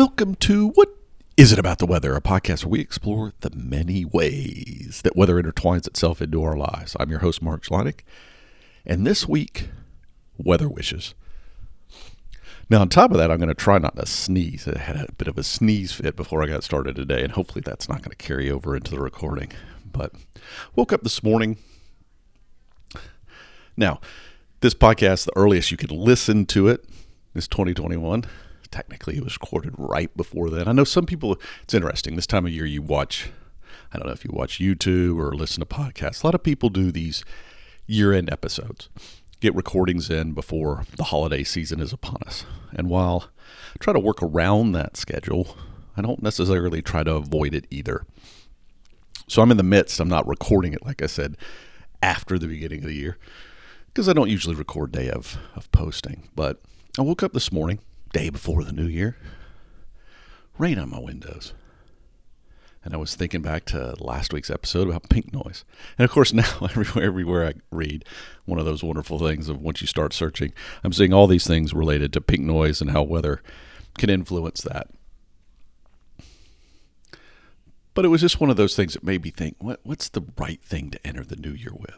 Welcome to What Is It About the Weather, a podcast where we explore the many ways that weather intertwines itself into our lives. I'm your host, Mark Schleinik, and this week, weather wishes. Now, on top of that, I'm going to try not to sneeze. I had a bit of a sneeze fit before I got started today, and hopefully that's not going to carry over into the recording. But woke up this morning. Now, this podcast, the earliest you can listen to it is 2021 technically it was recorded right before then. I know some people, it's interesting. This time of year, you watch, I don't know if you watch YouTube or listen to podcasts. A lot of people do these year end episodes, get recordings in before the holiday season is upon us. And while I try to work around that schedule, I don't necessarily try to avoid it either. So I'm in the midst, I'm not recording it, like I said, after the beginning of the year, because I don't usually record day of, of posting. But I woke up this morning day before the new year, rain on my windows. And I was thinking back to last week's episode about pink noise. And of course, now everywhere, everywhere I read, one of those wonderful things of once you start searching, I'm seeing all these things related to pink noise and how weather can influence that. But it was just one of those things that made me think, what, what's the right thing to enter the new year with?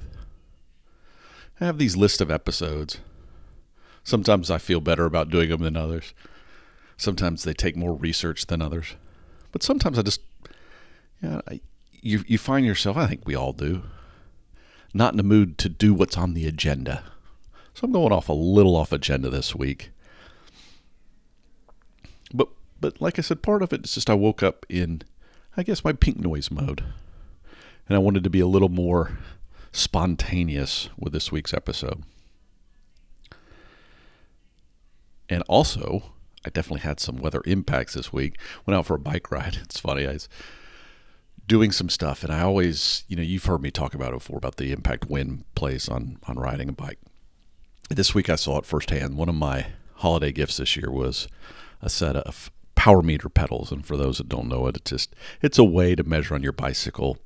I have these list of episodes Sometimes I feel better about doing them than others. Sometimes they take more research than others. But sometimes I just, yeah, I, you, you find yourself, I think we all do, not in the mood to do what's on the agenda. So I'm going off a little off agenda this week. But but like I said, part of it is just I woke up in, I guess, my pink noise mode, and I wanted to be a little more spontaneous with this week's episode. And also, I definitely had some weather impacts this week. Went out for a bike ride. It's funny. I was doing some stuff, and I always, you know, you've heard me talk about it before about the impact wind plays on on riding a bike. This week I saw it firsthand. One of my holiday gifts this year was a set of power meter pedals, and for those that don't know it, it's just it's a way to measure on your bicycle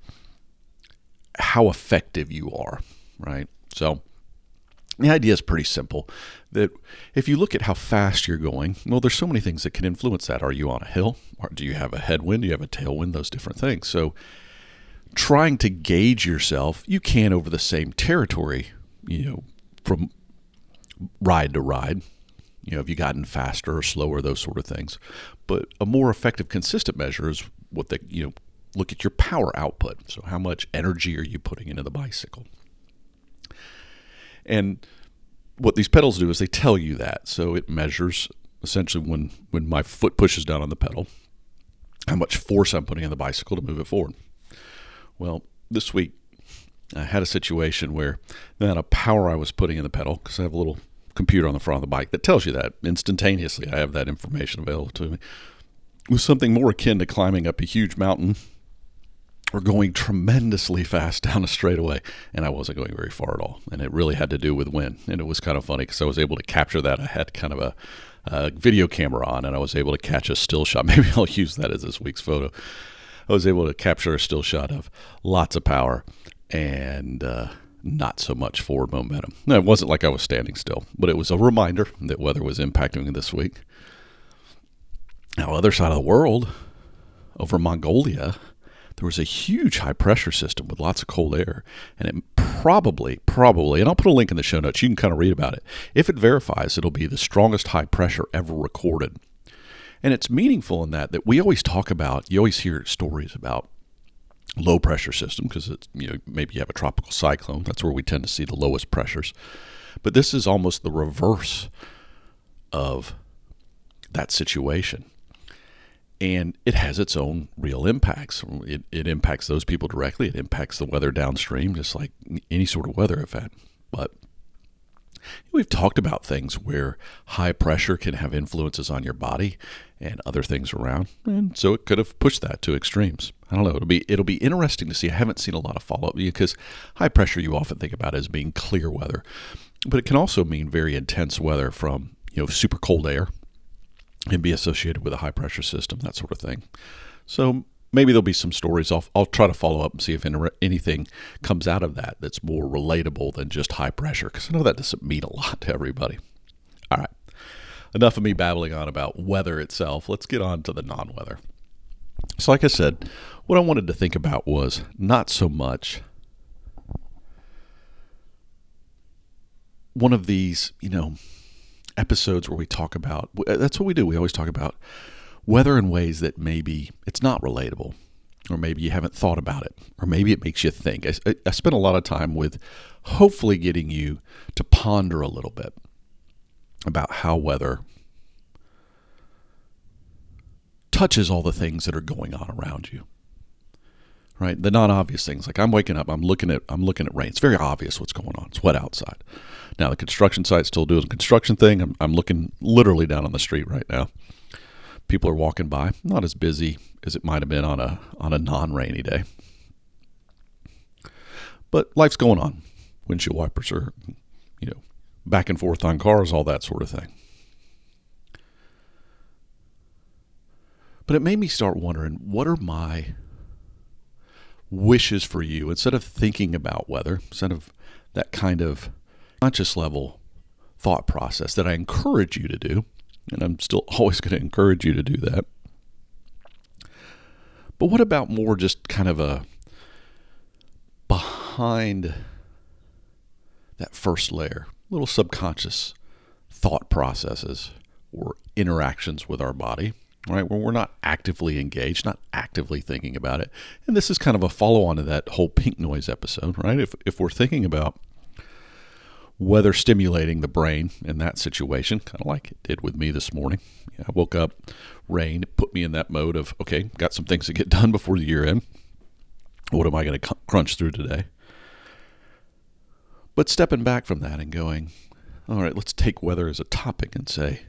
how effective you are, right? So the idea is pretty simple that if you look at how fast you're going, well, there's so many things that can influence that. Are you on a hill? Or do you have a headwind? Do you have a tailwind? Those different things. So, trying to gauge yourself, you can over the same territory, you know, from ride to ride. You know, have you gotten faster or slower, those sort of things. But a more effective, consistent measure is what they, you know, look at your power output. So, how much energy are you putting into the bicycle? And what these pedals do is they tell you that. So it measures essentially when when my foot pushes down on the pedal, how much force I'm putting on the bicycle to move it forward. Well, this week I had a situation where the amount of power I was putting in the pedal, because I have a little computer on the front of the bike that tells you that instantaneously. I have that information available to me. was something more akin to climbing up a huge mountain were going tremendously fast down a straightaway, and I wasn't going very far at all. And it really had to do with wind. And it was kind of funny because I was able to capture that. I had kind of a, a, video camera on, and I was able to catch a still shot. Maybe I'll use that as this week's photo. I was able to capture a still shot of lots of power and uh, not so much forward momentum. It wasn't like I was standing still, but it was a reminder that weather was impacting me this week. Now, other side of the world, over Mongolia, there was a huge high pressure system with lots of cold air. And it probably, probably, and I'll put a link in the show notes, you can kind of read about it. If it verifies, it'll be the strongest high pressure ever recorded. And it's meaningful in that that we always talk about, you always hear stories about low pressure system because it's you know maybe you have a tropical cyclone that's where we tend to see the lowest pressures but this is almost the reverse of that situation and it has its own real impacts. It, it impacts those people directly. It impacts the weather downstream, just like any sort of weather event. But we've talked about things where high pressure can have influences on your body and other things around, and so it could have pushed that to extremes. I don't know. It'll be it'll be interesting to see. I haven't seen a lot of follow up because high pressure you often think about as being clear weather, but it can also mean very intense weather from you know super cold air and be associated with a high pressure system, that sort of thing. So maybe there'll be some stories. I'll, I'll try to follow up and see if anything comes out of that that's more relatable than just high pressure, because I know that doesn't mean a lot to everybody. All right. enough of me babbling on about weather itself. Let's get on to the non weather. So, like I said, what I wanted to think about was not so much one of these, you know, episodes where we talk about uh, that's what we do. We always talk about weather in ways that maybe it's not relatable, or maybe you haven't thought about it, or maybe it makes you think. I, I spent a lot of time with hopefully getting you to ponder a little bit about how weather touches all the things that are going on around you right the non-obvious things like i'm waking up i'm looking at i'm looking at rain it's very obvious what's going on it's wet outside now the construction site's still doing construction thing. I'm, I'm looking literally down on the street right now. People are walking by. Not as busy as it might have been on a on a non-rainy day. But life's going on. Windshield wipers are you know back and forth on cars all that sort of thing. But it made me start wondering what are my wishes for you? Instead of thinking about weather, instead of that kind of conscious level thought process that I encourage you to do. And I'm still always going to encourage you to do that. But what about more just kind of a behind that first layer, little subconscious thought processes or interactions with our body? right? When we're not actively engaged, not actively thinking about it. And this is kind of a follow on to that whole pink noise episode, right? If, if we're thinking about weather stimulating the brain in that situation, kind of like it did with me this morning. I woke up, rain, put me in that mode of, okay, got some things to get done before the year end. What am I going to crunch through today? But stepping back from that and going, all right, let's take weather as a topic and say,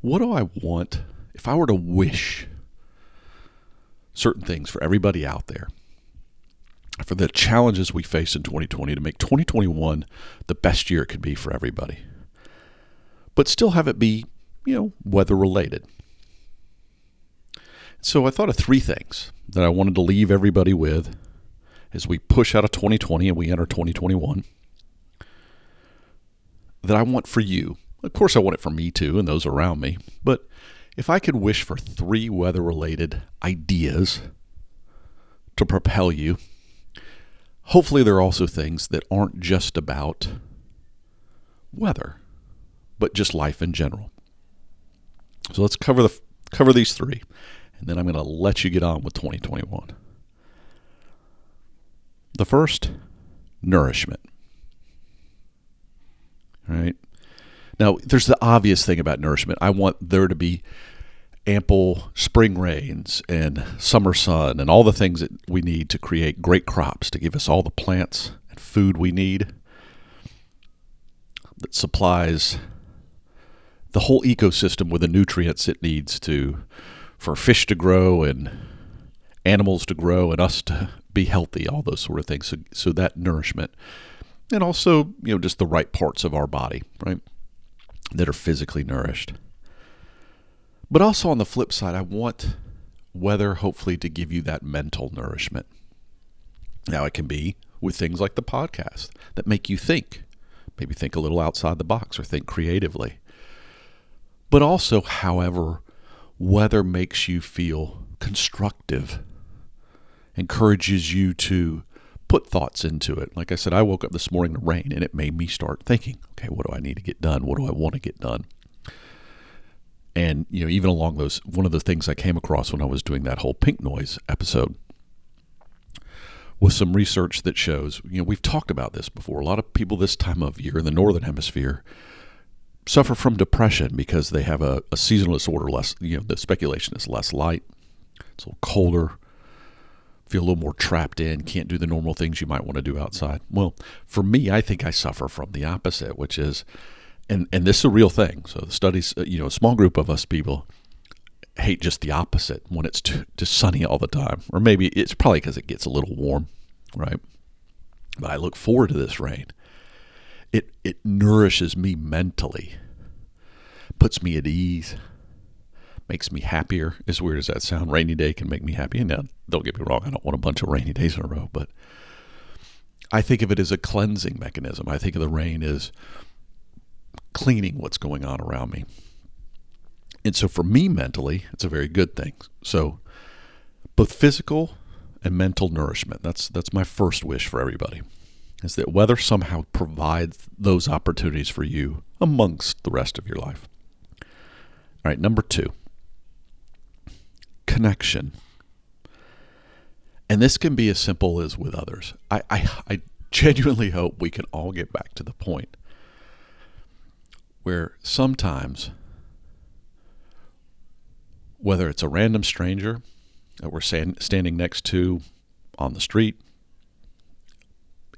what do I want if I were to wish certain things for everybody out there, for the challenges we face in 2020 to make 2021 the best year it could be for everybody, but still have it be, you know, weather related. So I thought of three things that I wanted to leave everybody with as we push out of 2020 and we enter 2021 that I want for you. Of course, I want it for me too and those around me, but if I could wish for three weather related ideas to propel you, hopefully there are also things that aren't just about weather, but just life in general. So let's cover the cover these three, and then I'm going to let you get on with 2021. The first, nourishment. All right. Now, there's the obvious thing about nourishment. I want there to be ample spring rains and summer sun and all the things that we need to create great crops to give us all the plants and food we need that supplies the whole ecosystem with the nutrients it needs to for fish to grow and animals to grow and us to be healthy all those sort of things so, so that nourishment and also you know just the right parts of our body right that are physically nourished. But also on the flip side, I want weather hopefully to give you that mental nourishment. Now, it can be with things like the podcast that make you think, maybe think a little outside the box or think creatively. But also, however, weather makes you feel constructive, encourages you to put thoughts into it. Like I said, I woke up this morning to rain and it made me start thinking, okay, what do I need to get done? What do I want to get done? And, you know, even along those, one of the things I came across when I was doing that whole pink noise episode was some research that shows, you know, we've talked about this before. A lot of people this time of year in the northern hemisphere suffer from depression because they have a, a seasonal disorder less, you know, the speculation is less light, it's a little colder, feel a little more trapped in, can't do the normal things you might want to do outside. Well, for me, I think I suffer from the opposite, which is, and and this is a real thing. So the studies, uh, you know, a small group of us people hate just the opposite when it's too, sunny all the time, or maybe it's probably because it gets a little warm, right? But I look forward to this rain. It it nourishes me mentally, puts me at ease makes me happier. As weird as that sound, rainy day can make me happy. And now, don't get me wrong, I don't want a bunch of rainy days in a row, but I think of it as a cleansing mechanism. I think of the rain as cleaning what's going on around me. And so for me mentally, it's a very good thing. So both physical and mental nourishment. That's that's my first wish for everybody. Is that weather somehow provides those opportunities for you amongst the rest of your life. All right, number 2. Connection. And this can be as simple as with others. I, I, I genuinely hope we can all get back to the point where sometimes, whether it's a random stranger that we're standing next to on the street,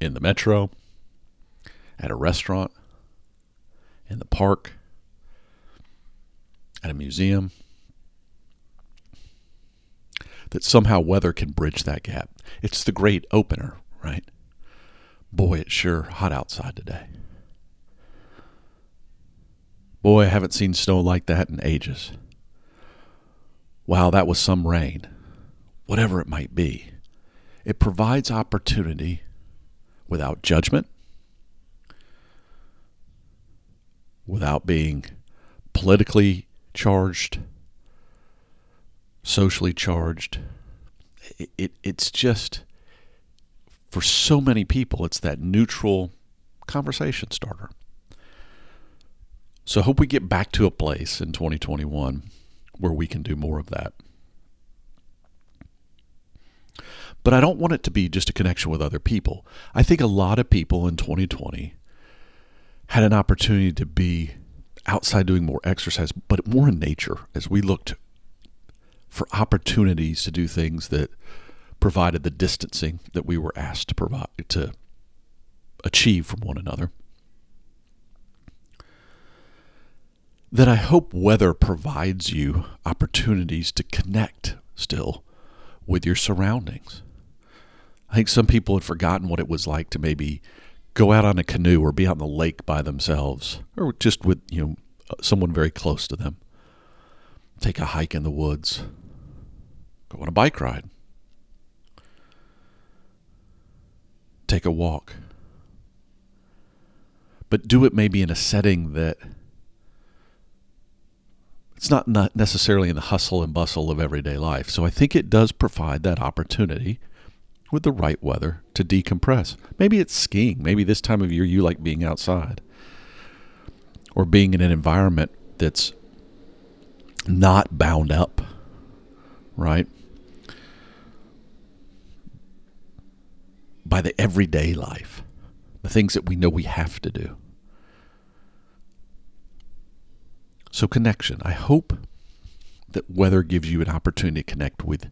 in the metro, at a restaurant, in the park, at a museum, that somehow weather can bridge that gap. It's the great opener, right? Boy, it's sure hot outside today. Boy, I haven't seen snow like that in ages. Wow, that was some rain. Whatever it might be, it provides opportunity without judgment, without being politically charged, socially charged. It, it, it's just, for so many people, it's that neutral conversation starter. So I hope we get back to a place in 2021 where we can do more of that. But I don't want it to be just a connection with other people. I think a lot of people in 2020 had an opportunity to be outside doing more exercise, but more in nature as we looked for opportunities to do things that provided the distancing that we were asked to provide to achieve from one another. That I hope weather provides you opportunities to connect still with your surroundings. I think some people had forgotten what it was like to maybe go out on a canoe or be out on the lake by themselves or just with, you know, someone very close to them. Take a hike in the woods. Go on a bike ride. Take a walk. But do it maybe in a setting that it's not, necessarily in the hustle and bustle of everyday life. So I think it does provide that opportunity with the right weather to decompress. Maybe it's skiing. Maybe this time of year you like being outside or being in an environment that's not bound up, right? By the everyday life, the things that we know we have to do. So, connection. I hope that weather gives you an opportunity to connect with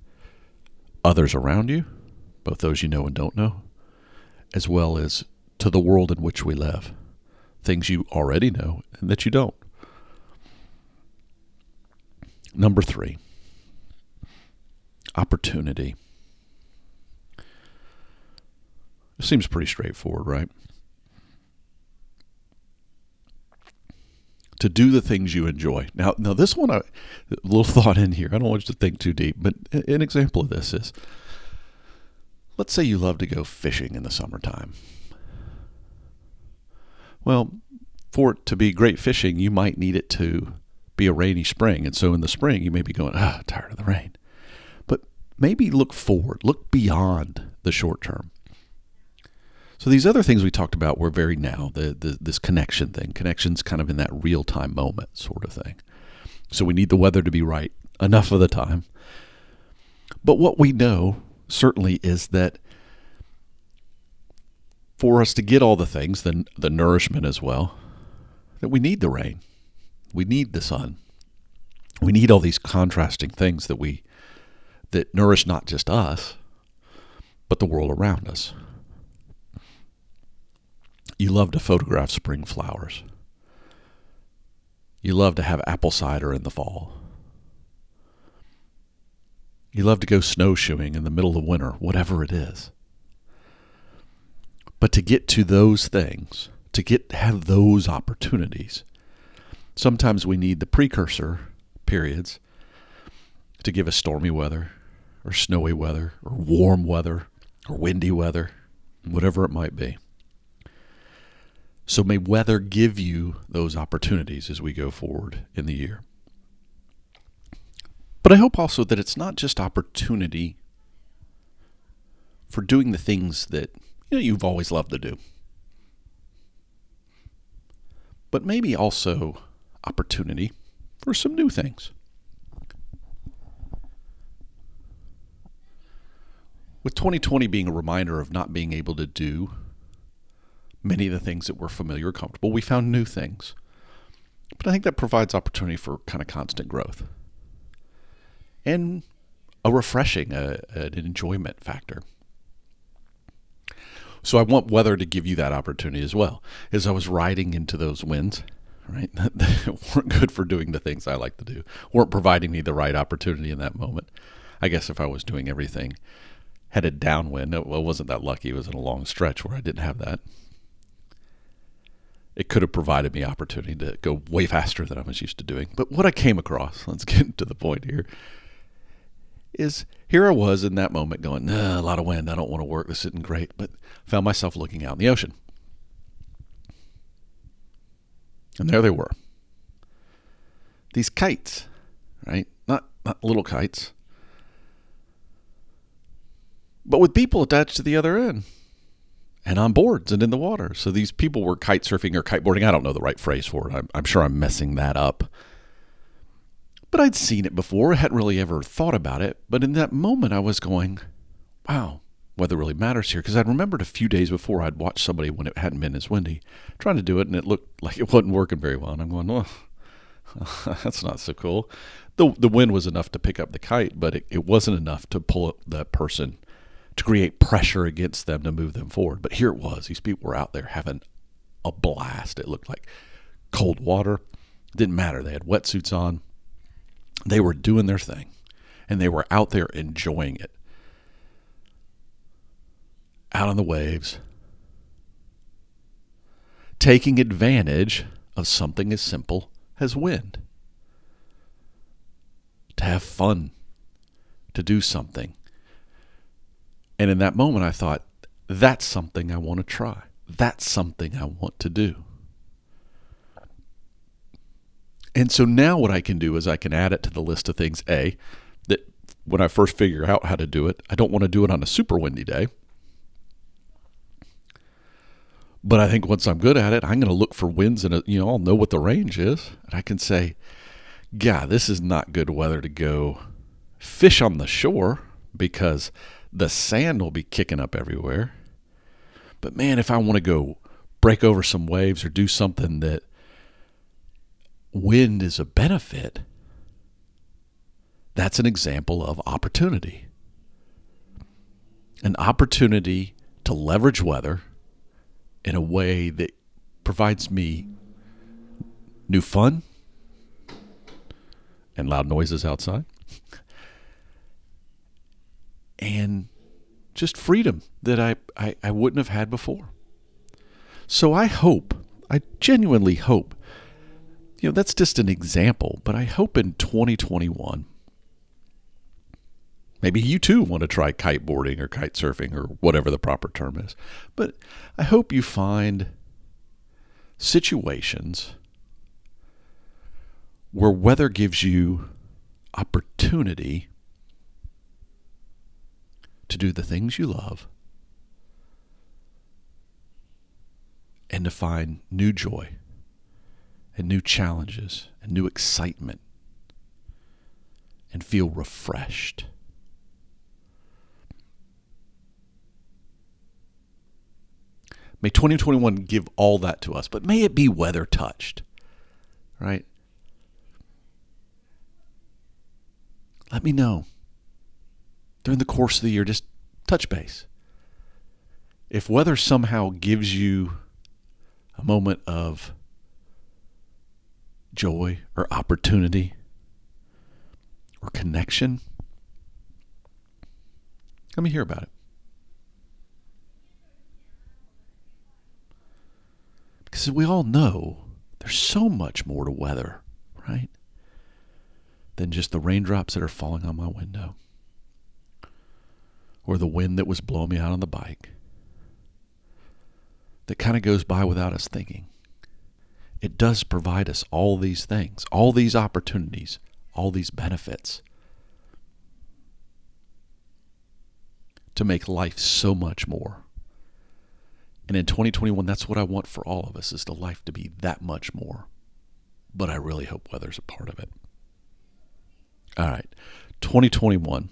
others around you both those you know and don't know, as well as to the world in which we live, things you already know and that you don't. Number three, opportunity. It seems pretty straightforward, right? To do the things you enjoy. Now, now this one, a little thought in here. I don't want you to think too deep, but an example of this is Let's say you love to go fishing in the summertime. Well, for it to be great fishing, you might need it to be a rainy spring. And so in the spring, you may be going, ah, tired of the rain. But maybe look forward, look beyond the short term. So these other things we talked about were very now, the, the this connection thing. Connection's kind of in that real time moment sort of thing. So we need the weather to be right enough of the time. But what we know certainly is that for us to get all the things, the, the nourishment as well, that we need the rain. We need the sun. We need all these contrasting things that we that nourish not just us, but the world around us. You love to photograph spring flowers. You love to have apple cider in the fall. You love to go snowshoeing in the middle of winter, whatever it is. But to get to those things, to get have those opportunities, sometimes we need the precursor periods to give us stormy weather or snowy weather or warm weather or windy weather, whatever it might be. So may weather give you those opportunities as we go forward in the year. But I hope also that it's not just opportunity for doing the things that you know you've always loved to do. But maybe also opportunity for some new things. With 2020 being a reminder of not being able to do many of the things that were familiar or comfortable, we found new things. But I think that provides opportunity for kind of constant growth and a refreshing, a, an enjoyment factor. So I want weather to give you that opportunity as well. As I was riding into those winds, right, that weren't good for doing the things I like to do, weren't providing me the right opportunity in that moment. I guess if I was doing everything headed downwind, it wasn't that lucky. It was in a long stretch where I didn't have that it could have provided me opportunity to go way faster than I was used to doing. But what I came across, let's get to the point here, is here I was in that moment going, nah, a lot of wind. I don't want to work. This isn't great. But found myself looking out in the ocean. And there they were. These kites, right? Not not little kites. But with people attached to the other end and on boards and in the water. So these people were kite surfing or kiteboarding. I don't know the right phrase for it. I'm, I'm sure I'm messing that up. But I'd seen it before, I hadn't really ever thought about it. But in that moment, I was going, wow, weather really matters here. Because I'd remembered a few days before I'd watched somebody when it hadn't been as windy trying to do it, and it looked like it wasn't working very well. And I'm going, well, that's not so cool. The, the wind was enough to pick up the kite, but it, it wasn't enough to pull up that person to create pressure against them to move them forward. But here it was. These people were out there having a blast. It looked like cold water. It didn't matter. They had wetsuits on. They were doing their thing and they were out there enjoying it. Out on the waves, taking advantage of something as simple as wind. To have fun, to do something and in that moment, I thought, that's something I want to try. That's something I want to do. And so now what I can do is I can add it to the list of things A, that when I first figure out how to do it, I don't want to do it on a super windy day. But I think once I'm good at it, I'm going to look for winds and, uh, you know, I'll know what the range is. And I can say, God, this is not good weather to go fish on the shore because the sand will be kicking up everywhere. But man, if I want to go break over some waves or do something that wind is a benefit, that's an example of opportunity. An opportunity to leverage weather in a way that provides me new fun and loud noises outside and just freedom that I, I, I wouldn't have had before. So I hope, I genuinely hope, you know, that's just an example, but I hope in 2021, maybe you too want to try kiteboarding or kite surfing or whatever the proper term is. But I hope you find situations where weather gives you opportunity to do the things you love and to find new joy and new challenges and new excitement and feel refreshed. May 2021 give all that to us, but may it be weather touched, right? Let me know during the course of the year, just touch base. If weather somehow gives you a moment of joy or opportunity or connection, let me hear about it. Because we all know there's so much more to weather, right? Than just the raindrops that are falling on my window or the wind that was blowing me out on the bike that kind of goes by without us thinking. It does provide us all these things, all these opportunities, all these benefits to make life so much more. And in 2021, that's what I want for all of us is the life to be that much more. But I really hope weather's a part of it. All right, 2021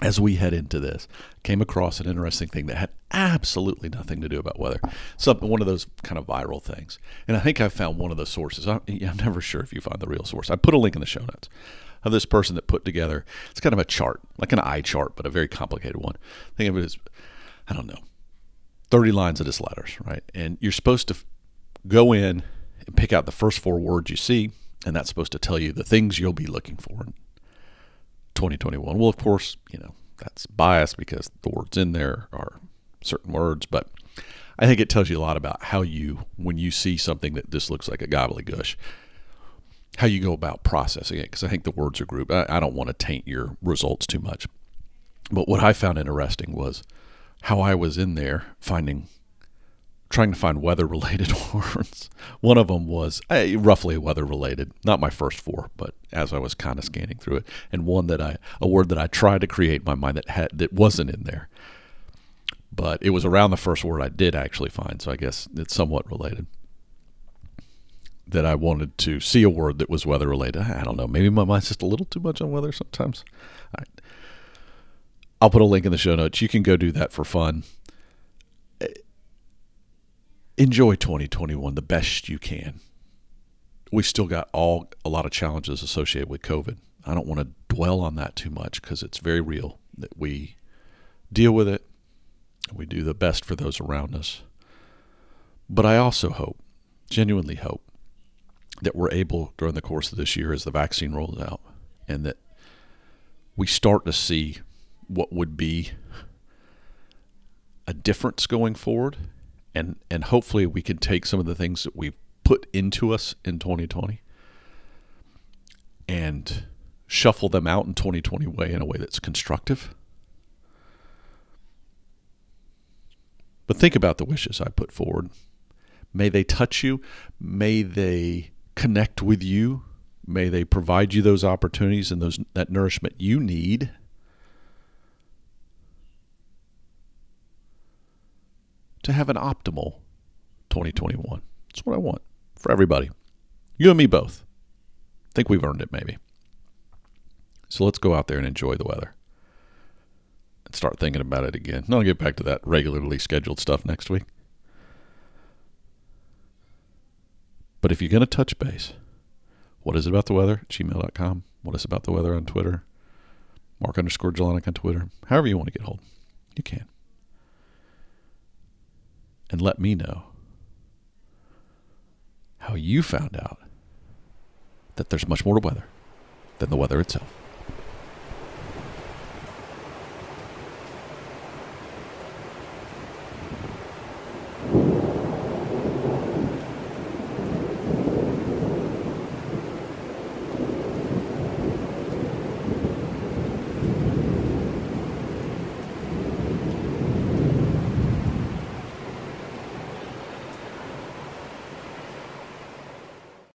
as we head into this, came across an interesting thing that had absolutely nothing to do about weather. Something, one of those kind of viral things. And I think I found one of the sources. I'm, I'm never sure if you find the real source. I put a link in the show notes of this person that put together. It's kind of a chart, like an eye chart, but a very complicated one. Think of it as, I don't know, 30 lines of just letters, right? And you're supposed to go in and pick out the first four words you see, and that's supposed to tell you the things you'll be looking for 2021. Well, of course, you know, that's biased because the words in there are certain words, but I think it tells you a lot about how you, when you see something that just looks like a gobbledygook, how you go about processing it. Because I think the words are grouped. I, I don't want to taint your results too much. But what I found interesting was how I was in there finding trying to find weather related words. One of them was uh, roughly weather related, not my first four, but as I was kind of scanning through it, and one that I a word that I tried to create in my mind that had that wasn't in there. But it was around the first word I did actually find, so I guess it's somewhat related. That I wanted to see a word that was weather related. I don't know. Maybe my mind's just a little too much on weather sometimes. I'll put a link in the show notes. You can go do that for fun enjoy 2021 the best you can. We've still got all a lot of challenges associated with COVID. I don't want to dwell on that too much because it's very real that we deal with it. We do the best for those around us. But I also hope, genuinely hope, that we're able during the course of this year as the vaccine rolls out and that we start to see what would be a difference going forward and and hopefully we can take some of the things that we've put into us in 2020 and shuffle them out in 2020 way in a way that's constructive. But think about the wishes I put forward. May they touch you. May they connect with you. May they provide you those opportunities and those that nourishment you need to have an optimal 2021. That's what I want for everybody. You and me both. think we've earned it, maybe. So let's go out there and enjoy the weather and start thinking about it again. And I'll get back to that regularly scheduled stuff next week. But if you're going to touch base, what is it about the weather? Gmail.com. What is about the weather on Twitter? Mark underscore Jelonic on Twitter. However you want to get hold, you can and let me know how you found out that there's much more to weather than the weather itself.